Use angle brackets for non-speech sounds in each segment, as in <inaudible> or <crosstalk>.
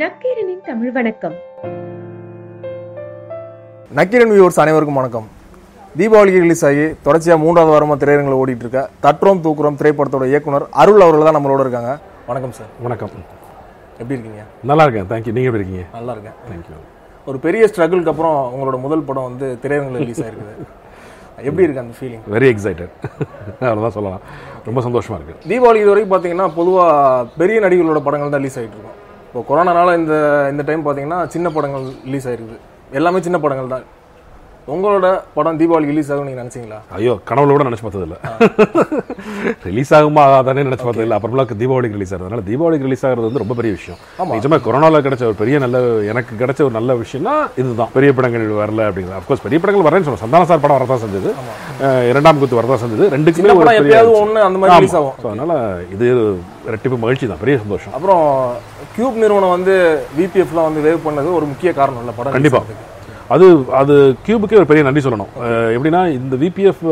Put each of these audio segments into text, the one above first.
நக்கீரனின் தமிழ் வணக்கம். நக்கீரன் வியூவர்ஸ் அனைவருக்கும் வணக்கம். தீபாவளிக்கு ரிலீஸ் ஆகி தொடர்ச்சியாக மூன்றாவது வாரமாக திரையரங்கில் ஓடிட்டு இருக்க தற்றோம் தூக்குறோம் திரைப்படத்தோட இயக்குனர் அருள் அவர்கள் தான் நம்மளோட இருக்காங்க. வணக்கம் சார். வணக்கம். எப்படி இருக்கீங்க? நல்லா இருக்கேன். தேங்க்யூ நீங்கள் எப்படி இருக்கீங்க? நல்லா இருக்கேன். தேங்க்யூ ஒரு பெரிய ஸ்ட்ரகிளுக்கு அப்புறம் உங்களோட முதல் படம் வந்து திரையரங்கில் ரிலீஸ் ஆயிருக்குது. எப்படி இருக்கு அந்த ஃபீலிங் வெரி எக்ஸைட்டட் அவ்வளோதான் சொல்லலாம். ரொம்ப சந்தோஷமா இருக்கு. தீபாவளி இது வரைக்கும் பார்த்தீங்கன்னா பொதுவாக பெரிய நடிகர்களோட படங்கள் தான் ரிலீஸ் ஆகிட்டு இருக்கும். இப்போ கொரோனானால இந்த இந்த டைம் பார்த்தீங்கன்னா சின்ன படங்கள் ரிலீஸ் ஆயிருக்குது. எல்லாமே சின்ன படங்கள் தான். உங்களோட படம் தீபாவளி ரிலீஸ் ஆகும் நீங்கள் நினச்சிங்களா? ஐயோ கனவுல கூட நினைச்சு பார்த்தது இல்ல. ரிலீஸ் ஆகுமா அதானே நினைச்சு பார்த்தது இல்ல. அப்புறமா தீபாவளிக்கு ரிலீஸ் ஆகுது. அதனால தீபாவளிக்கு ரிலீஸ் ஆகுறது வந்து ரொம்ப பெரிய விஷயம். நிஜமா கொரோனால கிடைச்ச ஒரு பெரிய நல்ல எனக்கு கிடைச்ச ஒரு நல்ல விஷயம்னா இதுதான். பெரிய படங்கள் வரல அப்படிங்கிறது அப்கோர்ஸ் பெரிய படங்கள் வரேன்னு சொல்லுவோம் சந்தான சார் படம் வரதான் செஞ்சது. இரண்டாம் குத்து வரதான் செஞ்சது. ரெண்டுக்குமே ஒரு ஒன்று அந்த மாதிரி ரிலீஸ் ஆகும். ஸோ அதனால இது ரெட்டிப்பு மகிழ்ச்சி தான். பெரிய சந்தோஷம். அப்புறம் கியூப் நிறுவனம் வந்து விபிஎஃப்லாம் வந்து வேவ் பண்ணது ஒரு முக்கிய காரணம் இல்ல படம் கண்டிப்பா. அது அது கியூபுக்கே ஒரு பெரிய நன்றி சொல்லணும். எப்படின்னா இந்த விபிஎஃப்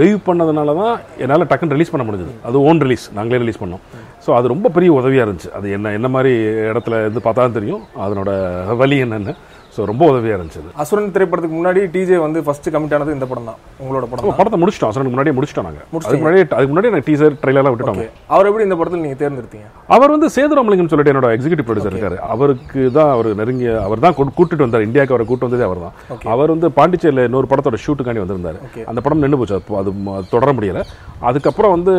வெய்வ் பண்ணதுனால தான் என்னால் டக்குன்னு ரிலீஸ் பண்ண முடிஞ்சது. அது ஓன் ரிலீஸ் நாங்களே ரிலீஸ் பண்ணோம். ஸோ அது ரொம்ப பெரிய உதவியாக இருந்துச்சு. அது என்ன என்ன மாதிரி இடத்துல இருந்து பார்த்தா தெரியும். அதனோட வலி என்னன்னு. ஸோ ரொம்ப உதவியாக இருந்துச்சு அசுரன் திரைப்படத்துக்கு முன்னாடி டிஜே வந்து ஃபர்ஸ்ட் கமிட் ஆனது இந்த படம் தான் உங்களோட படம் படத்தை முடிச்சிட்டோம். அசனுக்கு முன்னாடியே முடிச்சிட்டோம் நாங்கள் அதுக்கு முன்னாடி அதுக்கு முன்னாடி நான் டீசர் ட்ரெயிலர்லாம் விட்டுட்டோம். அவர் எப்படி இந்த படத்தில் நீங்க தேர்ந்தெடுத்தீங்க? அவர் வந்து சேதுராமலிங்கம் சொல்லிட்டு என்னோட எக்ஸிகூட்டிவ் ப்ரொடியூசர் இருக்காரு. அவருக்கு தான் அவர் நெருங்கிய அவர் தான் கூட்டிட்டு வந்தார். இந்தியாவுக்கு அவரை கூட்டு வந்ததே அவர் தான். அவர் வந்து பாண்டிச்சேரியில் இன்னொரு படத்தோட ஷூட்டுக்காண்டி வந்திருந்தாரு. அந்த படம் நின்று போச்சு. அது தொடர முடியல. அதுக்கப்புறம் வந்து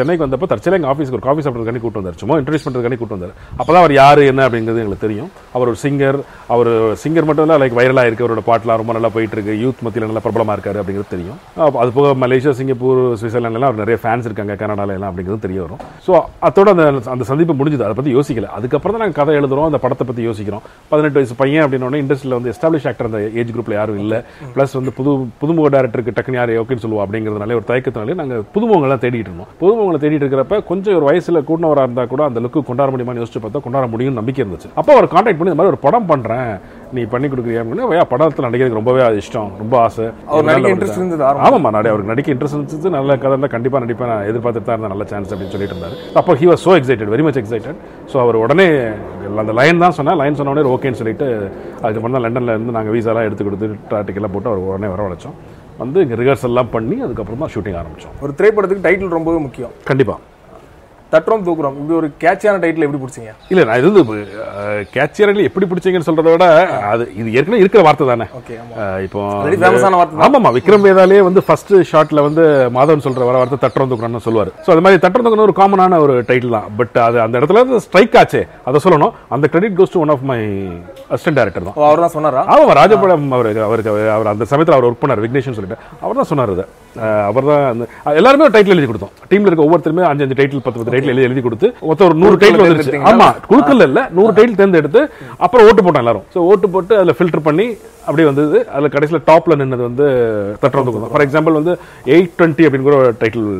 சென்னைக்கு வந்தப்போ தற்செயலாக எங்கள் ஆஃபீஸ்க்கு ஒரு காஃபி சாப்பிட்றதுக்காண்டி கூட்டு வந்தார். சும்மா இன்ட்ரடியூஸ் பண்ணுறதுக்காண்டி கூட்டு வந்தார். அப்போ தான் அவர் யார் என்ன அப்படிங்கிறது எங்களுக்கு தெரியும். அவர் ஒரு சிங்கர் அவர் சிங்கர் மட்டும் இல்லை லைக் வைரலாக இருக்கு அவரோட பாட்டெலாம் ரொம்ப நல்லா போயிட்டு இருக்கு யூத் மத்தியில் நல்லா பிரபலமாக இருக்காரு அப்படிங்கிறது தெரியும். அது போக மலேசியா சிங்கப்பூர் சுவிட்சர்லாண்ட்லாம் அவர் நிறைய ஃபேன்ஸ் இருக்காங்க கனடால எல்லாம் அப்படிங்கிறது தெரிய வரும். ஸோ அதோட அந்த அந்த சந்திப்பு முடிஞ்சது. அதை பற்றி யோசிக்கல. அதுக்கப்புறம் தான் நாங்கள் கதை எழுதுறோம் அந்த படத்தை பற்றி யோசிக்கிறோம். பதினெட்டு வயசு பையன் அப்படின்னோடனே இண்டஸ்ட்ரியில் வந்து எஸ்டாப்ளிஷ் ஆக்டர் அந்த ஏஜ் குரூப்பில் யாரும் இல்லை. ப்ளஸ் வந்து புது புதுமுக டேரக்டருக்கு டக்குனு யார் ஓகேன்னு சொல்லுவோம் அப்படிங்கிறதுனால ஒரு தயக்கத்தினாலே நாங்கள் புதுமுகங்கள்லாம் தேடிட்டு இருந்தோம். புதுமுகங்களை தேடிட்டு இருக்கிறப்ப கொஞ்சம் ஒரு வயசில் கூட்டினவராக இருந்தால் கூட அந்த லுக்கு கொண்டாட முடியுமான்னு யோசிச்சு பார்த்தா கொண்டாட முடியும்னு நம்பிக்கை இருந்துச்சு. அப்போ அவர் கான்டாக்ட் பண்ணி இந்த மாதிரி ஒரு படம் பண்றேன். நீ பண்ணி கொடுக்குறியா அப்படின்னு "ஐயா, படத்தில் நடிக்கிறதுக்கு ரொம்பவே அது இஷ்டம் ரொம்ப ஆசை. அவர் நடிக்க இது." இருந்தது. ஆமாம்மா நடி அவருக்கு நடிக்க இன்ட்ரெஸ்ட் இருந்துச்சு நல்ல கதை கண்டிப்பாக நடிப்பேன் நான் எதிர்பார்த்துட்டு தான் இருந்தேன் நல்ல சான்ஸ் அப்படின்னு சொல்லிட்டு இருந்தாரு. அப்போ he was so excited very much excited so அவர் உடனே அந்த லைன் தான் சொன்னா லைன் சொன்ன உடனே ஓகேன்னு சொல்லிட்டு அதுக்கப்புறம் தான் லண்டன்ல இருந்து நாங்கள் வீசாலாம் எடுத்து கொடுத்து டிக்கெட்லாம் போட்டு அவர் உடனே வரவழைச்சோம் வந்து இங்கே ரிஹர்சல் எல்லாம் பண்ணி அதுக்கப்புறம் தான் ஷூட்டிங் ஆரம்பிச்சோம். ஒரு திரைப்படத்துக்கு டைட்டில் ரொம்பவே முக்கியம். கண்டிப்பா. தட்டுறோம் தூக்குறோம். இப்படி ஒரு கேட்சியான டைட்டில் எப்படி பிடிச்சீங்க? இல்ல நான் இது வந்து கேட்சியரில் எப்படி பிடிச்சீங்கன்னு சொல்றதை விட அது இது ஏற்கனவே இருக்கிற வார்த்தை தானே. இப்போ ஆன வார்த்தை தான். ஆமாமா விக்ரம் வேதாலே வந்து ஃபர்ஸ்ட் ஷாட்ல வந்து மாதவன் சொல்ற வர வார்த்தை தட்டுறோம் தூக்குறான்னு சொல்லுவாரு. சோ அது மாதிரி தட்டுறோம் தூக்குறது ஒரு காமனான ஒரு டைட்டில் தான். பட் அது அந்த இடத்துல ஸ்ட்ரைக் ஆச்சே அதை சொல்லணும். அந்த credit goes to one of my assistant director தான். அவர் தான் சொன்னாரா? ஆமா ராஜபாளையம் அவருக்கு அவருக்கு அவர் அந்த சமயத்தில் அவர் ஒர்க் பண்ணார் விக்னேஷன் சொல்லிட்டு. அவர் தான் சொன்னார் அவர் தான் அந்த எல்லாருமே டைட்டில் எழுதி கொடுத்தோம் டீம்ல இருக்க ஒவ்வொருத்தருமே அஞ்சு அஞ்சு டைட்டில் பத்து பத்து டைட்டில் எழுதி எழுதி கொடுத்து மொத்தம் ஒரு நூறு டைட்டில் வந்துருச்சு? ஆமா குழுக்கல் இல்ல நூறு டைட்டில் தேர்ந்தெடுத்து அப்புறம் ஓட்டு போட்டோம் எல்லாரும் ஸோ ஓட்டு போட்டு அதுல ஃபில்டர் பண்ணி அப்படியே வந்தது அதுல கடைசியில டாப்ல நின்னது வந்து தட்டுறது ஃபார் எக்ஸாம்பிள் வந்து எயிட் டுவெண்ட்டி அப்படின்னு கூட டைட்டில்.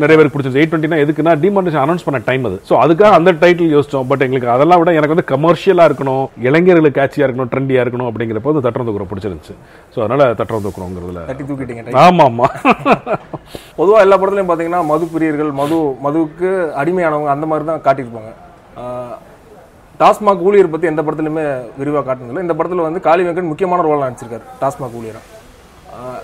நிறைய பேருக்கு பிடிச்சது எயிட் டுவெண்ட்டினா எதுக்குன்னா டிமாண்டேஷன் அனௌன்ஸ் பண்ண டைம் அது. ஸோ அதுக்காக அந்த டைட்டில் யோசிச்சோம். பட் எங்களுக்கு அதெல்லாம் விட எனக்கு வந்து கமர்ஷியலா இருக்கணும் இளைஞர்களுக்கு கேட்சியா இருக்கணும் ட்ரெண்டியா இருக்கணும் அப்படிங்கிறப்ப வந்து தட்டுறது தூக்குறோம் பிடிச்சிருந்துச்சு. ஸோ அதனால தட்டுறது தூக்குறோங்கிறதுல தட்டி தூக்கிட்டீங்க ஆமா ஆமா. <laughs> பொதுவா எல்லா படத்துலயும் பாத்தீங்கன்னா மது பிரியர்கள் மது மதுவுக்கு அடிமையானவங்க அந்த மாதிரி தான் காட்டியிருப்பாங்க. டாஸ்மாக் ஊழியர் பத்தி எந்த படத்துலயுமே விரிவா காட்டினதில்லை. இந்த படத்துல வந்து காளி வெங்கட் முக்கியமான ரோல் நடிச்சிருக்காரு டாஸ்மாக் ஊழியரா. ஆஹ்,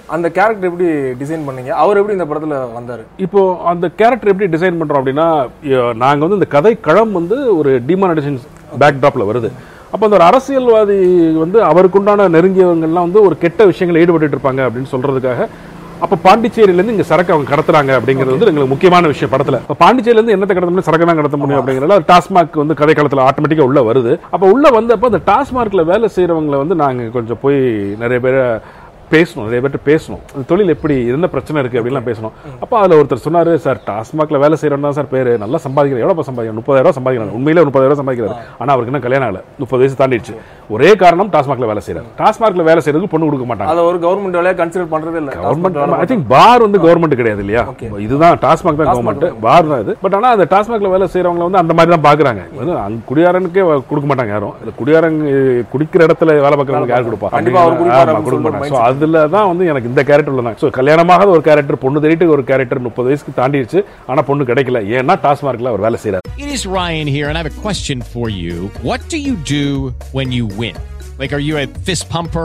அந்த கேரக்டர் எப்படி டிசைன் பண்ணீங்க? அவர் எப்படி இந்த படத்துல வந்தாரு? இப்போ அந்த கேரக்டர் எப்படி டிசைன் பண்றோம் அப்படின்னா யோ- நாங்க வந்து இந்த கதை களம் வந்து ஒரு டிமானடைசேஷன் பேக் ட்ராப்ல வருது. அப்போ அந்த ஒரு அரசியல்வாதி வந்து அவருக்குண்டான நெருங்கியவங்கெல்லாம் வந்து ஒரு கெட்ட விஷயங்களை ஈடுபட்டு இருப்பாங்க அப்படின்னு சொல்றதுக்காக அப்ப பாண்டிச்சேரியில இருந்து இங்க சரக்கு அவங்க கடத்துறாங்க அப்படிங்கிறது வந்து எங்களுக்கு முக்கியமான விஷயம் படத்துல. இப்ப பாண்டிச்சேரியில இருந்து என்னத்தை கடத்த முடியும்? சரக்கு தான் கடத்த முடியும் அப்படிங்கறதுல டாஸ்மாக் வந்து கதை களத்துல ஆட்டோமேட்டிக்கா உள்ள வருது. அப்ப உள்ள வந்தப்ப அந்த டாஸ்மார்க்ல வேலை செய்யறவங்களை வந்து நாங்க கொஞ்சம் போய் நிறைய பேரை பேசணும் நிறைய பேர்ட்ட பேசணும். அந்த தொழில் எப்படி என்ன பிரச்சனை இருக்கு அப்படின்லாம் பேசணும். அப்போ அதுல ஒருத்தர் சொன்னாரு சார் டாஸ்மாக்ல வேலை செய்யறோம் தான் சார் பேரு. நல்லா சம்பாதிக்கிறேன் எவ்வளவு சம்பாதிக்கிறேன் முப்பதாயிரம் ரூபாய் சம்பாதிக்கிறாங்க உண்மையிலே முப்பதாயிரம் சம்பாதிக்கிறாரு. ஆனா அவருக்கு இன்னும் கல்யாணம் ஆகல. முப்பது வயசு தாண்டிடுச்சு. ஒரே காரணம் டாஸ்மாக்ல வேலை செய்யறாரு டாஸ்மாக்ல வேலை செய்யறதுக்கு பொண்ணு கொடுக்க மாட்டாங்க. அதை ஒரு கவர்மெண்ட் வேலையா கன்சிடர் பண்றதே இல்ல. கவர்மெண்ட் ஐ திங்க் பார் வந்து கவர்மெண்ட் கிடையாது இல்லையா? இதுதான் டாஸ்மாக் தான் கவர்மெண்ட் பார் தான் இது. பட் ஆனா அந்த டாஸ்மாக்ல வேலை செய்யறவங்க வந்து அந்த மாதிரி தான் பாக்குறாங்க. வந்து அங்க குடியாரனுக்கே கொடுக்க மாட்டாங்க யாரும். குடியாரங்க குடிக்கிற இடத்துல வேலை பார்க்கறவங்க யார் கொடுப்பா? கொடுக்க மாட்டாங்க. ஸோ அதில் தான் வந்து எனக்கு இந்த கேரக்டர்ல தான் ஸோ கல்யாணமாக ஒரு கேரக்டர் பொண்ணு தேடிட்டு ஒரு கேரக்டர் முப்பது வயசுக்கு தாண்டிடுச்சு ஆனால் பொண்ணு கிடைக்கல ஏன்னா டாஸ்மார்க்கில் அவர் வேலை செய்கிறார் It is Ryan here, and I have a question for you. What do you do when you win? Like, are you a fist pumper?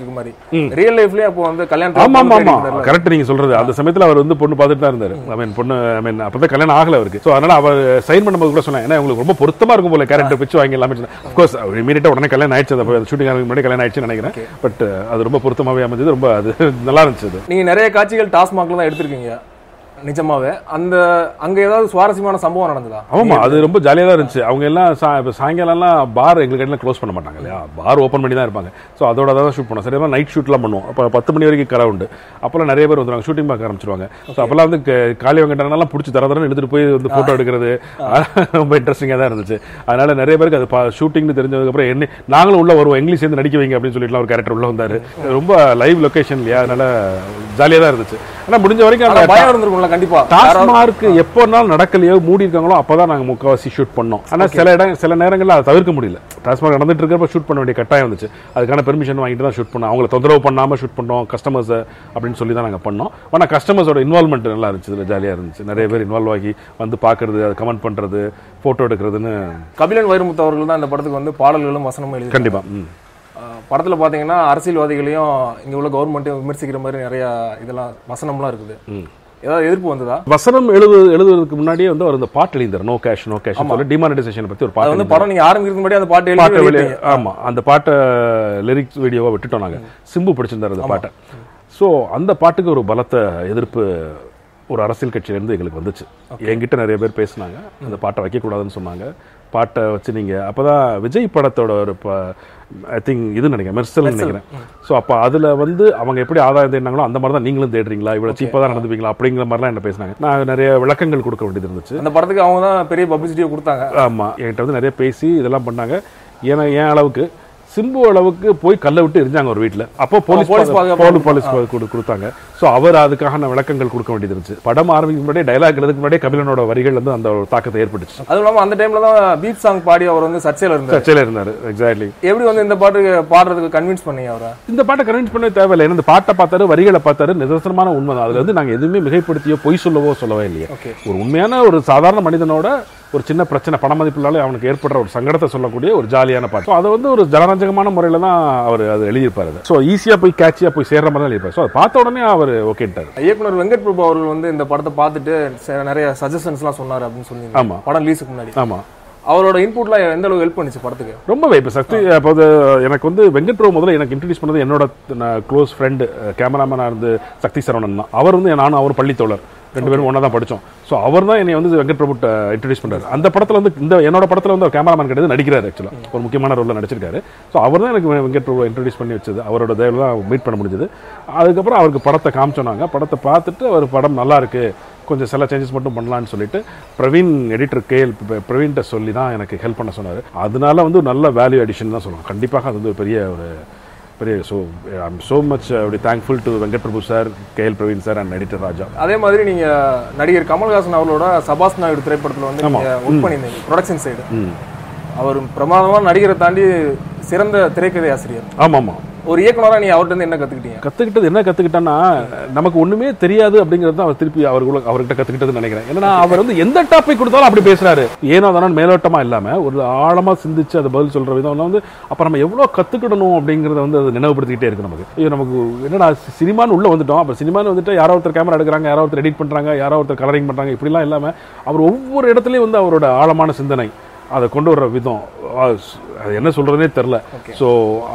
இருக்க மாதிரி. ரியல் லைஃப்லயே அப்போ வந்து கல்யாணம் ஆமா ஆமா ஆமா கரெக்ட் நீங்க சொல்றது. அந்த சமயத்துல அவர் வந்து பொண்ணு பார்த்துட்டு தான் இருந்தாரு. ஐ மீன் பொண்ணு ஐ மீன் அப்பதான் கல்யாணம் ஆகல அவருக்கு. சோ அதனால அவர் சைன் பண்ணும்போது கூட சொன்னேன் ஏன்னா உங்களுக்கு ரொம்ப பொருத்தமா இருக்கும் போல கேரக்டர் பிச்சு வாங்கி எல்லாமே அஃப்கோர்ஸ் இமீடியட்டா உடனே கல்யாணம் ஆயிடுச்சு. அந்த ஷூட்டிங் முன்னாடி கல்யாணம் ஆயிடுச்சுன்னு நினைக்கிறேன். பட் அது ரொம்ப பொருத்தமாவே அமைஞ்சது. ரொம்ப அது <laughs> நல்லா இருந்துச்சு நீங்க நிறைய காட்சிகள் டாஸ்மாக்ல தான் எடுத்திருக்கீங்க. நிஜமாவே. அந்த அங்க ஏதாவது சுவாரஸ்யமான சம்பவம் நடந்ததா? ஆமா அது ரொம்ப ஜாலியா தான் இருந்துச்சு. அவங்க எல்லாம் இப்ப சாயங்காலம்லாம் பார் எங்களுக்கு எல்லாம் க்ளோஸ் பண்ண மாட்டாங்க இல்லையா? பார் ஓப்பன் பண்ணி தான் இருப்பாங்க. ஸோ அதோட தான் ஷூட் பண்ணோம். சரியா நைட் ஷூட்லாம் பண்ணுவோம். அப்போ பத்து மணி வரைக்கும் கரை உண்டு. அப்போல்லாம் நிறைய பேர் வந்துருவாங்க. ஷூட்டிங் பார்க்க ஆரம்பிச்சிருவாங்க. ஸோ அப்போல்லாம் வந்து காளி வெங்கடனெல்லாம் பிடிச்சி தர தரன்னு எடுத்துட்டு போய் வந்து ஃபோட்டோ எடுக்கிறது. <laughs> ரொம்ப இன்ட்ரெஸ்டிங்காக தான் இருந்துச்சு. அதனால நிறைய பேருக்கு அது ஷூட்டிங்னு தெரிஞ்சதுக்கப்புறம் என்ன நாங்களும் உள்ள வருவோம். இங்கிலீஷ் சேர்ந்து நடிக்க வைங்க அப்படின்னு சொல்லிட்டு ஒரு கேரக்டர் உள்ள வந்தாரு. ரொம்ப லைவ் லொகேஷன் இல்லையா? அதனால ஜாலியாக தான் இருந்துச்சு. ஆனால் முடிஞ்ச வரைக்கும் கண்டிப்பா. டாஸ்மார்க் எப்போ நாள் நடக்கலையோ மூடி இருக்காங்களோ அப்பதான் நாங்க முக்காவாசி ஷூட் பண்ணோம். ஆனா சில இடம் சில நேரங்கள்ல அதை தவிர்க்க முடியல. டாஸ்மார்க் நடந்துட்டு இருக்கிறப்ப ஷூட் பண்ண வேண்டிய கட்டாயம் வந்துச்சு. அதுக்கான பெர்மிஷன் வாங்கிட்டு தான் ஷூட் பண்ணோம். அவங்கள தொந்தரவு பண்ணாம ஷூட் பண்ணோம் கஸ்டமர்ஸ் அப்படின்னு சொல்லி தான் நாங்க பண்ணோம். ஆனா கஸ்டமர்ஸோட இன்வால்மெண்ட் நல்லா இருந்துச்சு இதுல ஜாலியா இருந்துச்சு. நிறைய பேர் இன்வால்வ் ஆகி வந்து பாக்குறது அதை கமெண்ட் பண்றது போட்டோ எடுக்கிறதுன்னு கபிலன் வைரமுத்து அவர்கள் தான் இந்த படத்துக்கு வந்து பாடல்களும் வசனமும் எழுதி கண்டிப்பா. படத்துல பாத்தீங்கன்னா அரசியல்வாதிகளையும் இங்க உள்ள கவர்மெண்ட்டையும் விமர்சிக்கிற மாதிரி நிறைய இதெல்லாம் வசனம்லாம் இருக்குது. ஏதாவது எதிர்ப்பு வந்ததா? வசனம் எழுது எழுதுறதுக்கு முன்னாடியே வந்து அவர் இந்த பாட்டு எழுந்தார் நோ கேஷ் நோ கேஷ் சொல்லி டிமானிட்டைசேஷன் பத்தி ஒரு பாட்டு வந்து. படம் நீங்க ஆரம்பிக்கிறதுக்கு முன்னாடி அந்த பாட்டு பாட்டை வெளியே. ஆமா. அந்த பாட்டை லிரிக்ஸ் வீடியோவா விட்டுட்டோம் நாங்க. சிம்பு பிடிச்சிருந்தாரு அந்த பாட்டை. சோ அந்த பாட்டுக்கு ஒரு பலத்த எதிர்ப்பு ஒரு அரசியல் கட்சியில இருந்து எங்களுக்கு வந்துச்சு. என்கிட்ட நிறைய பேர் பேசினாங்க. அந்த பாட்டை வைக்க கூடாதுன்னு சொன்னாங்க. பாட்டை வச்சு நீங்க அப்பதான் விஜய் படத்தோட ஒரு ஐ திங்க் இது நினைக்கிறேன் மெர்சல் நினைக்கிறேன். சோ அப்ப அதுல வந்து அவங்க எப்படி ஆதாயம் தேடினாங்களோ அந்த மாதிரி தான் நீங்களும் தேடுறீங்களா? இவ்வளவு சீப்பா தான் நடந்துப்பீங்களா? அப்படிங்கிற மாதிரிலாம் என்ன பேசினாங்க. நான் நிறைய விளக்கங்கள் கொடுக்க வேண்டியது இருந்துச்சு. அந்த படத்துக்கு அவங்க தான் பெரிய பப்ளிசிட்டியை கொடுத்தாங்க. ஆமா. என்கிட்ட வந்து நிறைய பேசி இதெல்லாம் பண்ணாங்க. ஏன்னா என் அளவுக்கு சிம்பு அளவுக்கு போய் கல்லை விட்டு எரிஞ்சாங்க ஒரு வீட்ல. அப்போ போலீஸ் போலீஸ் போலீஸ் கொடுத்தாங்க. சோ அவர் அதுக்கான விளக்கங்கள் கொடுக்க வேண்டியது இருந்துச்சு. படம் ஆரம்பிக்கும் முன்னாடியே டைலாக் எழுதுக்கு முன்னாடியே கபிலனோட வரிகள் வந்து அந்த ஒரு தாக்கத்தை ஏற்பட்டுச்சு. அதுவும் இல்லாம அந்த டைம்ல தான் பீட் சாங் பாடி அவர் வந்து சர்ச்சையில இருந்தார். சர்ச்சையில இருந்தாரு எக்ஸாக்ட்லி எப்படி வந்து இந்த பாட்டுக்கு பாடுறதுக்கு கன்வின்ஸ் பண்ணீங்க அவரை? இந்த பாட்டை கன்வின்ஸ் பண்ண தேவையில்லை. ஏன்னா இந்த பாட்டை பார்த்தாரு வரிகளை பார்த்தாரு நிதர்சனமான உண்மை தான். அதுல வந்து நாங்க எதுவுமே மிகைப்படுத்தியோ பொய் சொல்லவோ சொல்லவே இல்லையே. ஒரு உண்மையான ஒரு சாதாரண மனிதனோட ஒரு சின்ன பிரச்சனை பண மதிப்பினாலே அவனுக்கு ஏற்படுற ஒரு சங்கடத்தை சொல்லக்கூடிய ஒரு ஜாலியான பாட்டு. அதை வந்து ஒரு ஜனரஞ்சகமான முறையில தான் அவர் அது எழுதியிருப்பாரு. ஸோ ஈஸியா போய் கேட்சியா போய் சேர்ற மாதிரி தான் எழுதியிருப்பாரு. ஸோ அதை பார்த்த உடனே அவர் ஓகேட்டாரு இயக்குனர் வெங்கட் பிரபு அவர்கள் வந்து இந்த படத்தை பார்த்துட்டு நிறைய சஜஷன்ஸ் எல்லாம் சொன்னாரு அப்படின்னு சொல்லி ஆமா. படம் ரிலீஸுக்கு முன்னாடி. ஆமா. அவரோட இன்புட்லாம் எந்த அளவுக்கு ஹெல்ப் பண்ணுச்சு படத்துக்கு? ரொம்பவே இப்போ சக்தி. அது எனக்கு வந்து வெங்கட் பிரபு முதல்ல எனக்கு இன்ட்ரடியூஸ் பண்ணது என்னோட க்ளோஸ் ஃப்ரெண்டு கேமராமேனாக இருந்து சக்தி சரவணன் தான். அவர் வந்து நானும் அவர் பள்ளித்தோழர். ரெண்டு பேரும் ஒன்றா தான் படித்தோம் ஸோ அவர் தான் என்னை வந்து வெங்கட் பிரபு இன்ட்ரடியூஸ் பண்ணாரு அந்த படத்தில் வந்து இந்த என்னோட படத்தில் வந்து கேமராமேன் கிடையாது நடிக்கிறாரு ஆக்சுவலாக ஒரு முக்கியமான ரோலில் நடிச்சிருக்காரு. ஸோ அவர் தான் எனக்கு வெங்கட் பிரபு இன்ட்ரடியூஸ் பண்ணி வச்சது. அவரோட தயவில் தான் மீட் பண்ண முடிஞ்சது. அதுக்கப்புறம் அவருக்கு படத்தை காமிச்சோனாங்க படத்தை பார்த்துட்டு அவர் படம் நல்லா இருக்கு. கொஞ்சம் சில சேஞ்சஸ் மட்டும் பண்ணலாம்னு சொல்லிட்டு பிரவீன் எடிட்டர் கேஎல் பிரவீன்கிட்ட சொல்லி தான் எனக்கு ஹெல்ப் பண்ண சொன்னார். அதனால வந்து நல்ல வேல்யூ அடிஷன் தான் சொல்லலாம் கண்டிப்பாக அது வந்து பெரிய ஒரு பெரிய ஸோ ஐம் ஸோ மச் அப்படி thankful to Venkat Prabhu sir K L Praveen sir and editor Raja அதே மாதிரி நீங்க நடிகர் கமல்ஹாசன் அவரோட சபாஸ் நாயுடு திரைப்படத்துல வந்து ஒர்க் பண்ணியிருந்தீங்க ப்ரொடக்ஷன் சைடு அவர் பிரமாதமான நடிகரை தாண்டி சிறந்த திரைக்கதை ஆசிரியர். ஆமாம் ஆமாம். ஒரு இயக்குனராக நீ அவர்கிட்ட இருந்து என்ன கற்றுக்கிட்டீங்க கற்றுக்கிட்டது என்ன கற்றுக்கிட்டேன்னா நமக்கு ஒன்றுமே தெரியாது அப்படிங்கிறது தான் அவர் திருப்பி அவர் அவர்கிட்ட கற்றுக்கிட்டதுன்னு நினைக்கிறேன். ஏன்னா அவர் வந்து எந்த டாபிக் கொடுத்தாலும் அப்படி பேசுகிறாரு ஏனோ தானே மேலோட்டமாக இல்லாமல் ஒரு ஆழமாக சிந்திச்சு அதை பதில் சொல்கிற விதம் வந்து அப்போ நம்ம எவ்வளோ கற்றுக்கிடணும் அப்படிங்கிறத வந்து அது நினைவுபடுத்திக்கிட்டே இருக்கு நமக்கு. ஐயோ நமக்கு என்னடா சினிமான்னு உள்ளே வந்துட்டோம். அப்போ சினிமான்னு வந்துட்டு யாரோ ஒருத்தர் கேமரா எடுக்கிறாங்க யாரோ ஒருத்தர் எடிட் பண்ணுறாங்க யாரோ ஒருத்தர் கலரிங் பண்ணுறாங்க இப்படிலாம் இல்லாமல் அவர் ஒவ்வொரு இடத்துலையும் வந்து அவரோட ஆழமான சிந்தனை. அதை கொண்டு வர்ற விதம் அது என்ன சொல்றதுனே தெரில ஸோ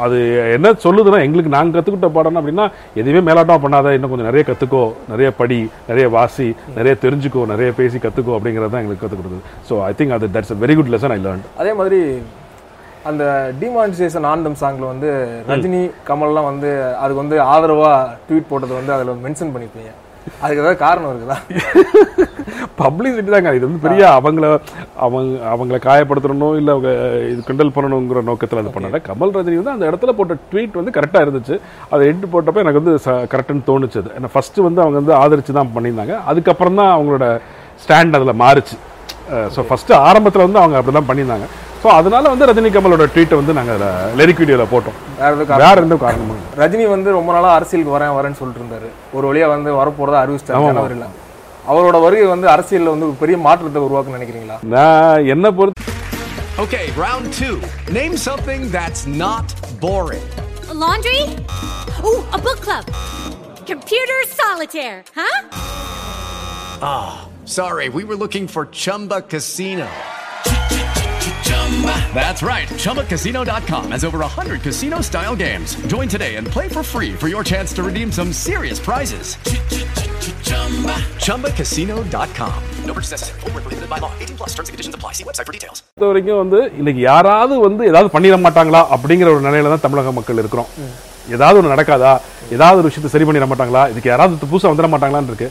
அது என்ன சொல்லுதுன்னா எங்களுக்கு நாங்கள் கற்றுக்கிட்ட பாடம் அப்படின்னா எதுவுமே மேலாட்டம் பண்ணாத இன்னும் கொஞ்சம் நிறைய கற்றுக்கோ நிறைய படி நிறைய வாசி நிறைய தெரிஞ்சுக்கோ நிறைய பேசி கற்றுக்கோ அப்படிங்கிறது தான் எங்களுக்கு கற்றுக் கொடுத்தது. ஸோ ஐ திங்க் அது that's a very good lesson I learn அதே மாதிரி அந்த டிமானிசேஷன் ஆனந்தம் சாங்ல வந்து ரஜினி கமல்லாம் வந்து அதுக்கு வந்து ஆதரவா ட்வீட் போட்டது வந்து அதுல மென்ஷன் பண்ணிருப்பீங்க. அதுக்கு ஏதாவது காரணம் இருக்குதா? பப்ளிசிட்டி தாங்க. இது வந்து பெரிய அவங்கள அவங்க அவங்கள காயப்படுத்தணும் இல்லை அவங்க இது கிண்டல் பண்ணணுங்கிற நோக்கத்தில் அது பண்ணல. கமல் ரஜினி வந்து அந்த இடத்துல போட்ட ட்வீட் வந்து கரெக்டாக இருந்துச்சு. அதை எட்டு போட்டப்ப எனக்கு வந்து கரெக்டுன்னு தோணுச்சு அது. ஏன்னா ஃபர்ஸ்ட் வந்து அவங்க வந்து ஆதரிச்சு தான் பண்ணியிருந்தாங்க. அதுக்கப்புறம் தான் அவங்களோட ஸ்டாண்ட் அதில் மாறுச்சு. ஸோ ஃபர்ஸ்ட் ஆரம்பத்தில் வந்து அவங்க அப்படி தான் பண்ணியிருந்தாங்க. ஸோ அதனால வந்து ரஜினி கமலோட ட்வீட்டை வந்து நாங்கள் லிரிக் வீடியோவில் போட்டோம் வேற எந்த காரணமும். ரஜினி வந்து ரொம்ப நாளா அரசியலுக்கு வரேன் வரேன்னு சொல்லிட்டு இருந்தாரு ஒரு வழியா வந்து வரப்போறதா அறிவிச்சிட்டாரு ஜனவரில அவரோட வருகை வந்து அரசியல்ல வந்து பெரிய மாற்றத்தை உருவாக்குன்னு நினைக்கிறீங்களா நான் என்ன பொறுத்து Okay, round two. Name something that's not boring. laundry? Ooh, a book club. Computer solitaire, huh? Sorry, we were looking for Chumba Casino. That's right. ChumbaCasino.com has over 100 casino style games. Join today and play for free for your chance to redeem some serious prizes. ChumbaCasino.com. No purchase necessary. Void where prohibited by law. 18 plus terms and conditions apply. See website for details. பொறுத்த வரைக்கும் வந்து இன்னைக்கு யாராவது வந்து ஏதாவது பண்ணிட மாட்டாங்களா அப்படிங்கிற ஒரு நிலையில தான் தமிழக மக்கள் இருக்கிறோம் ஏதாவது ஒன்று நடக்காதா ஏதாவது ஒரு விஷயத்தை சரி பண்ணிட மாட்டாங்களா இதுக்கு யாராவது புதுசாக வந்துட மாட்டாங்களான்னு இருக்கு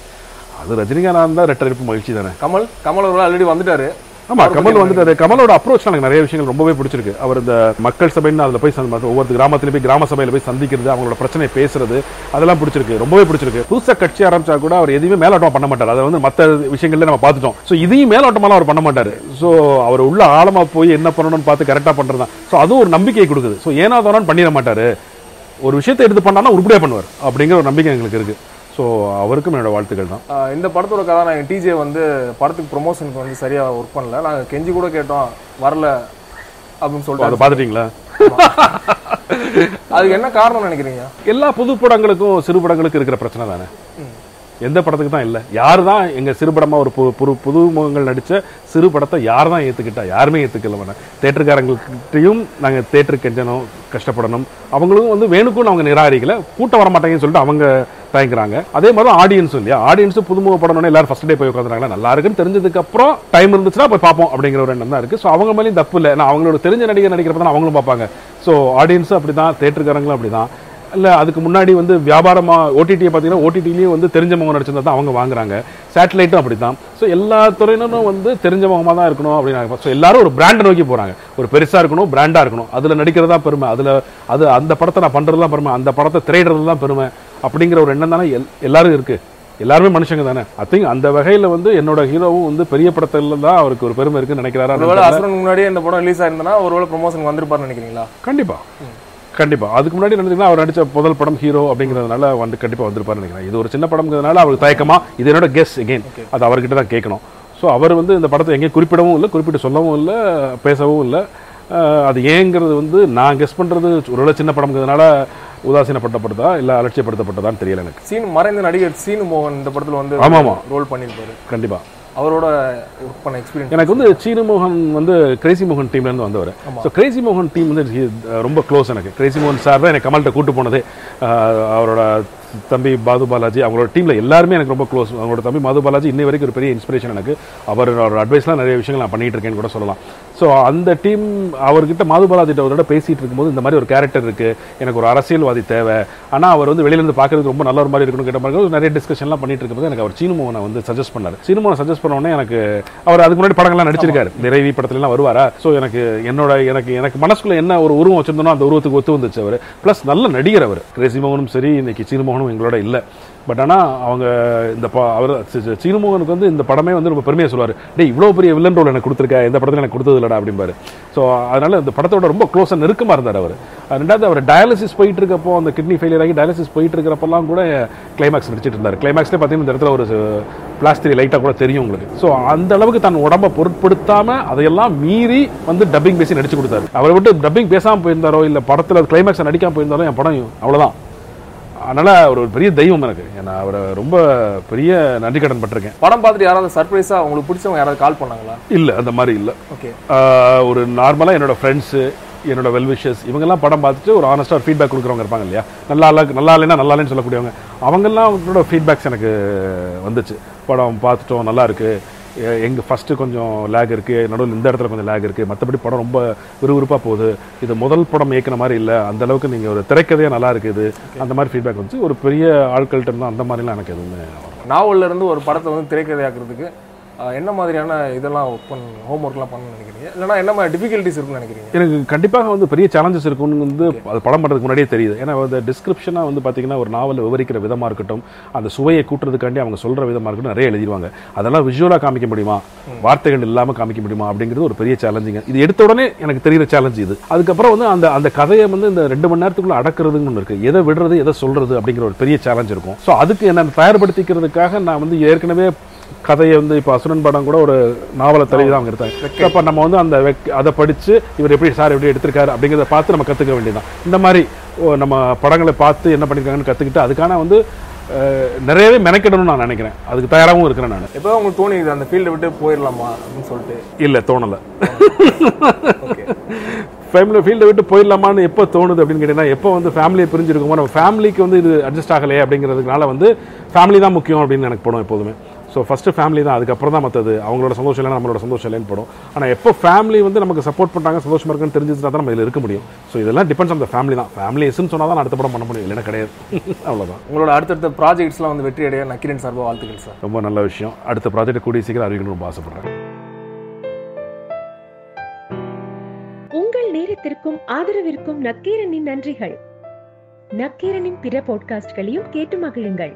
அது ரஜினிகாந்த் தான் ரெட்டரிப்பு மகிழ்ச்சி தானே கமல் கமல் அவர்கள் ஆல்ரெடி வந்துட்டாரு ஆமா கமல் வந்துட்டாரு கமலோட அப்ரோச் எனக்கு நிறைய விஷயங்கள் ரொம்பவே பிடிச்சிருக்கு. அவர் இந்த மக்கள் சபைன்னு அதுல போய் ஒவ்வொரு கிராமத்துலயும் போய் கிராம சபையில போய் சந்திக்கிறது அவங்களோட பிரச்சனையை பேசுறது அதெல்லாம் பிடிச்சிருக்கு ரொம்பவே பிடிச்சிருக்கு. புதுசா கட்சி ஆரம்பிச்சா கூட அவர் எதுவுமே மேலோட்டம் பண்ண மாட்டார். அதை வந்து மத்த விஷயங்கள்ல நம்ம பார்த்துட்டோம். சோ இதையும் மேலோட்டமாலாம் அவர் பண்ண மாட்டாரு. சோ அவர் உள்ள ஆழமா போய் என்ன பண்ணணும்னு பார்த்து கரெக்டா பண்றதுதான் சோ அதுவும் ஒரு நம்பிக்கையை கொடுக்குது. சோ ஏனா தானோன்னு பண்ணிட மாட்டாரு. ஒரு விஷயத்தை எடுத்து பண்ணானா உருப்படியா பண்ணுவார். அப்படிங்கிற ஒரு நம்பிக்கை எங்களுக்கு இருக்கு. சோ அவருக்கும் என்னோட வாழ்த்துக்கள் தான். இந்த படத்தோட கதாநாயகன் டிஜே வந்து படத்துக்கு ப்ரொமோஷனுக்கு வந்து சரியா ஒர்க் பண்ணல. நாங்க கெஞ்சி கூட கேட்டோம் வரல அப்படின்னு அதை சொல்லிட்டு பார்த்துட்டீங்களா அதுக்கு என்ன காரணம் நினைக்கிறீங்க? எல்லா புது படங்களுக்கும் சிறு படங்களுக்கும் இருக்கிற பிரச்சனை தானே? எந்த படத்துக்கு தான் இல்லை. யார் தான் எங்க சிறு படமா ஒரு புது புது முகங்கள் நடிச்ச சிறு படத்தை யார் தான் ஏத்துக்கிட்டா? யாருமே ஏத்துக்கல வேணாம் தேட்டருக்காரங்கள்கிட்டையும் நாங்க தேட்டரு கெஞ்சணும் கஷ்டப்படணும். அவங்களும் வந்து வேணுக்கும் அவங்க நிராகரிக்கல. கூட்டம் வர மாட்டாங்கன்னு சொல்லிட்டு அவங்க தயங்குறாங்க. அதே மாதிரி ஆடியன்ஸும் இல்லையா? ஆடியன்ஸ் புதுமுக படம்னு எல்லாரும் ஃபர்ஸ்ட் டே போய் உட்காந்துறாங்க நல்லா இருக்குன்னு தெரிஞ்சதுக்கு அப்புறம் டைம் இருந்துச்சுன்னா போய் பார்ப்போம் அப்படிங்கிற ஒரு எண்ணம் தான் இருக்கு. ஸோ அவங்க மேலேயும் தப்பு இல்லை. ஏன்னா அவங்களோட தெரிஞ்ச நடிகர் நடிக்கிறப்ப தான் அவங்களும் பார்ப்பாங்க. ஸோ ஆடியன்ஸும் அப்படிதான். தேட்டருக்காரங்களும் அப்படிதான். இல்லை அதுக்கு முன்னாடி வந்து வியாபாரமாக ஓடிடியை பார்த்தீங்கன்னா ஓடிடிலையும் வந்து தெரிஞ்ச நடிச்சிருந்தா தான் அவங்க வாங்குறாங்க. சேட்டலைட்டும் அப்படிதான் ஸோ எல்லா துறையினரும் வந்து தெரிஞ்ச தான் இருக்கணும் அப்படின்னு ஸோ எல்லாரும் ஒரு பிராண்டை நோக்கி போகிறாங்க ஒரு பெருசாக இருக்கணும் பிராண்டாக இருக்கணும். அதில் நடிக்கிறதா பெருமை. அதில் அது அந்த படத்தை நான் பண்ணுறது தான் பெருமை. அந்த படத்தை திரையிடுறது தான் பெருமை. அப்படிங்கிற ஒரு எண்ணம் தானே எல்- எல்லாரும் இருக்கு. எல்லாருமே மனுஷங்க தானே. ஐ திங்க் அந்த வகையில வந்து என்னோட ஹீரோவும் வந்து பெரிய படத்துல தான் அவருக்கு ஒரு பெருமை இருக்குன்னு நினைக்கிறாரா முன்னாடியே இந்த படம் ரிலீஸ் ஆயிருந்தனா ஒருவேளை ப்ரொமோஷன் வந்திருப்பாருன்னு நினைக்கிறீங்களா? கண்டிப்பா. கண்டிப்பா. அதுக்கு முன்னாடி நினைச்சீங்கன்னா அவர் நடிச்ச முதல் படம் ஹீரோ அப்படிங்கிறதுனால வந்து கண்டிப்பா வந்திருப்பாரு நினைக்கிறேன். இது ஒரு சின்ன படம்ங்கிறதுனால அவருக்கு தயக்கமா இது என்னோட கெஸ் எகெயின் அது அவர்கிட்ட தான் கேட்கணும். ஸோ அவர் வந்து இந்த படத்தை எங்கேயும் குறிப்பிடவும் இல்லை குறிப்பிட்டு சொல்லவும் இல்லை பேசவும் இல்லை. அது ஏங்கிறது வந்து நான் கெஸ் பண்றது ஒரு சின்ன படம்ங்கிறதுனால உதாசீனப்பட்டப்பட்டதா இல்ல அலட்சியப்படுத்தப்பட்டதான்னு தெரியல எனக்கு. சீன் மறைந்த நடிகர் சீனு மோகன் இந்த படத்துல வந்து ஆமா, ஆமா. ரோல் பண்ணியிருப்பாரு. கண்டிப்பா. அவரோட ஒர்க் பண்ண எக்ஸ்பீரியன்ஸ் எனக்கு வந்து சீனு மோகன் வந்து கிரேசி மோகன் டீம்ல இருந்து வந்தவர். ஸோ கிரேசி மோகன் டீம் வந்து ரொம்ப க்ளோஸ் எனக்கு. கிரேசி மோகன் சார் தான் எனக்கு கமல்கிட்ட கூட்டு போனது. அவரோட தம்பி பாது பாலாஜி அவங்களோட டீம்ல எல்லாருமே எனக்கு ரொம்ப க்ளோஸ் அவங்களோட தம்பி மது பாலாஜி இன்னை வரைக்கும் ஒரு பெரிய இன்ஸ்பிரேஷன் எனக்கு. அவர் அவர் அட்வைஸ்லாம் நிறைய விஷயங்கள் நான் பண்ணிட்டு இருக்கேன்னு கூட சொல்லலாம். ஸோ அந்த டீம் அவர்கிட்ட மாது பாலாஜிட்ட அவரோட பேசிட்டு இருக்கும்போது இந்த மாதிரி ஒரு கேரக்டர் இருக்கு. எனக்கு ஒரு அரசியல்வாதி தேவை. ஆனா அவர் வந்து வெளியில இருந்து பார்க்கறதுக்கு ரொம்ப நல்ல ஒரு மாதிரி இருக்கணும் கேட்ட மாதிரி நிறைய டிஸ்கஷன்லாம் பண்ணிட்டு இருக்கும்போது எனக்கு அவர் சீனு மோகனை வந்து சஜஸ்ட் பண்ணாரு. சீனு மோகனை சஜஸ்ட் பண்ண உடனே எனக்கு அவர் அதுக்கு முன்னாடி படங்கள்லாம் நடிச்சிருக்காரு. நிறைவி படத்துல எல்லாம் வருவாரா? ஸோ எனக்கு என்னோட எனக்கு எனக்கு மனசுக்குள்ள என்ன ஒரு உருவம் வச்சிருந்தனோ அந்த உருவத்துக்கு ஒத்து வந்துச்சு அவர். ப்ளஸ் நல்ல நடிகர் அவர். கிரேசி மோகனும் சரி இன்னைக்கு சீனு மோகனும் இன்னும் எங்களோட இல்லை. பட் ஆனால் அவங்க இந்த ப அவர் சீனுமோகனுக்கு வந்து இந்த படமே வந்து ரொம்ப பெருமையாக சொல்லுவார். டேய் இவ்வளோ பெரிய வில்லன் ரோல் எனக்கு கொடுத்துருக்க இந்த படத்தில் எனக்கு கொடுத்தது இல்லடா அப்படிம்பாரு. ஸோ அதனால் இந்த படத்தோட ரொம்ப க்ளோஸாக நெருக்கமாக இருந்தார் அவர். ரெண்டாவது அவர் டயாலிசிஸ் போயிட்டு இருக்கப்போ அந்த கிட்னி ஃபெயிலியர் ஆகி டயாலிசிஸ் போயிட்டு இருக்கிறப்பெல்லாம் கூட கிளைமேக்ஸ் நடிச்சிட்டு இருந்தார். கிளைமேக்ஸ்லேயே பார்த்தீங்கன்னா இந்த இடத்துல ஒரு பிளாஸ்டிக் லைட்டாக கூட தெரியும் உங்களுக்கு. ஸோ அந்த அளவுக்கு தன் உடம்ப பொருட்படுத்தாமல் அதையெல்லாம் மீறி வந்து டப்பிங் பேசி நடிச்சு கொடுத்தாரு. அவரை விட்டு டப்பிங் பேசாமல் போயிருந்தாரோ இல்லை படத்தில் கிளைமேக்ஸை நடிக்காம போயிருந்தாரோ என் படம் அவ்வளோதான் அதனால அவர் ஒரு பெரிய தெய்வம் எனக்கு. நான் அவரை ரொம்ப பெரிய நன்றி கடன் பட்டிருக்கேன். படம் பார்த்துட்டு யாராவது சர்ப்ரைஸா உங்களுக்கு பிடிச்சவங்க யாராவது கால் பண்ணாங்களா? இல்லை அந்த மாதிரி இல்லை. ஓகே ஒரு நார்மலாக என்னோட ஃப்ரெண்ட்ஸு என்னோட வெல்விஷஸ் இவங்கெல்லாம் படம் பார்த்துட்டு ஒரு ஆனஸ்டாக ஒரு ஃபீட்பேக் கொடுக்குறவங்க இருப்பாங்க இல்லையா? நல்லா இல்ல நல்லா இல்லைன்னா நல்லா இல்லைன்னு சொல்லக்கூடியவங்க. அவங்கெல்லாம் அவங்களோட ஃபீட்பேக்ஸ் எனக்கு வந்துச்சு. படம் பார்த்துட்டோம் நல்லா இருக்கு. எ- எங்க ஃபர்ஸ்ட் கொஞ்சம் லேக் இருக்கு. நடுவில் இந்த இடத்துல கொஞ்சம் லேக் இருக்கு. மற்றபடி படம் ரொம்ப விறுவிறுப்பாக போகுது. இது முதல் படம் இயக்குன மாதிரி இல்லை. அந்த அளவுக்கு நீங்கள் ஒரு திரைக்கதையே நல்லா இருக்குது அந்த மாதிரி ஃபீட்பேக் வந்துச்சு. ஒரு பெரிய ஆட்கள்கிட்ட இருந்தால் அந்த மாதிரிலாம் எனக்கு எதுவுமே இருந்து ஒரு படத்தை வந்து திரைக்கதையாக்குறதுக்கு என்ன மாதிரியான இதெல்லாம் ஒர்க் பண்ண ஹோம் ஒர்க்லாம் பண்ணணும்னு நினைக்கிறீங்க? இல்லைன்னா என்ன மாதிரி டிஃபிகல்ட்டிஸ் இருக்குன்னு நினைக்கிறீங்க? எனக்கு கண்டிப்பாக வந்து பெரிய சேலஞ்சஸ் இருக்கும்னு வந்து அது படம் பண்ணுறதுக்கு முன்னாடியே தெரியுது. ஏன்னா அந்த டிஸ்கிரிப்ஷனாக வந்து பார்த்தீங்கன்னா ஒரு நாவலை விவரிக்கிற விதமாக இருக்கட்டும் அந்த சுவையை கூட்டுறதுக்காண்டி அவங்க சொல்கிற விதமாக இருக்கட்டும் நிறைய எழுதிடுவாங்க அதெல்லாம் விஷுவலாக காமிக்க முடியுமா? வார்த்தைகள் இல்லாமல் காமிக்க முடியுமா? அப்படிங்கிறது ஒரு பெரிய சேலஞ்சிங்க இது எடுத்த உடனே எனக்கு தெரியுற சேலஞ்ச் இது. அதுக்கப்புறம் வந்து அந்த அந்த கதையை வந்து இந்த ரெண்டு மணி நேரத்துக்குள்ள அடக்கிறதுன்னு ஒன்று இருக்குது எதை விடுறது எதை சொல்கிறது அப்படிங்கிற ஒரு பெரிய சேலஞ்ச் இருக்கும். ஸோ அதுக்கு என்ன தயார்படுத்திக்கிறதுக்காக நான் வந்து ஏற்கனவே கதையை வந்து இப்போ அசுரன் படம் கூட ஒரு நாவலை தழுவி தான் அவங்க எடுத்தாங்க. அப்போ நம்ம வந்து அந்த அதை படித்து இவர் எப்படி சார் எப்படி எடுத்திருக்காரு அப்படிங்கிறத பார்த்து நம்ம கற்றுக்க வேண்டியதுதான். இந்த மாதிரி நம்ம படங்களை பார்த்து என்ன பண்ணியிருக்காங்கன்னு கற்றுக்கிட்டு அதுக்கான வந்து நிறையவே மெனக்கிடணும்னு நான் நினைக்கிறேன். அதுக்கு தயாராகவும் இருக்கிறேன் நான். எப்போ உங்களுக்கு தோணிது அந்த ஃபீல்டை விட்டு போயிடலாமா அப்படின்னு சொல்லிட்டு? இல்லை தோணலை. ஃபேமிலி ஃபீல்டை விட்டு போயிடலாமான்னு எப்போ தோணுது அப்படின்னு கேட்டீங்கன்னா எப்போ வந்து ஃபேமிலியை பிரிஞ்சிருக்குமோ நம்ம ஃபேமிலிக்கு வந்து இது அட்ஜஸ்ட் ஆகலையே அப்படிங்கிறதுனால வந்து ஃபேமிலி தான் முக்கியம் அப்படின்னு எனக்கு படும் எப்போதுமே. ஸோ ஃபஸ்ட்டு ஃபேமிலி தான் அதுக்கப்புறம் தான் மற்றது அவங்களோட சந்தோஷம் இல்லை நம்மளோட சந்தோஷம் இல்லைன்னு படும். ஆனால் எப்போ ஃபேமிலி வந்து நமக்கு சப்போர்ட் பண்ணுறாங்க சந்தோஷமா இருக்குன்னு தெரிஞ்சுச்சுனா தான் நம்ம இதில் இருக்க முடியும். ஸோ இதெல்லாம் டிபெண்ட்ஸ் ஆன் த ஃபேமிலி தான். ஃபேமிலி எஸ்ன்னு சொன்னால் தான் அடுத்த படம் பண்ண முடியும். இல்லைன்னா கிடையாது. <laughs> அவ்வளோதான் உங்களோட அடுத்தடுத்த ப்ராஜெக்ட்ஸ்லாம் வந்து வெற்றி அடைய நக்கிரன் சார்பாக வாழ்த்துக்கள் சார் ரொம்ப நல்ல விஷயம். அடுத்த ப்ராஜெக்ட் கூடிய சீக்கிரம் அறிவிக்கணும்னு ரொம்ப ஆசைப்படுறேன். உங்கள் நேரத்திற்கும் ஆதரவிற்கும் நக்கீரனின் நன்றிகள். நக்கீரனின் பிற பாட்காஸ்ட்களையும் கேட்டு மகிழுங்கள்.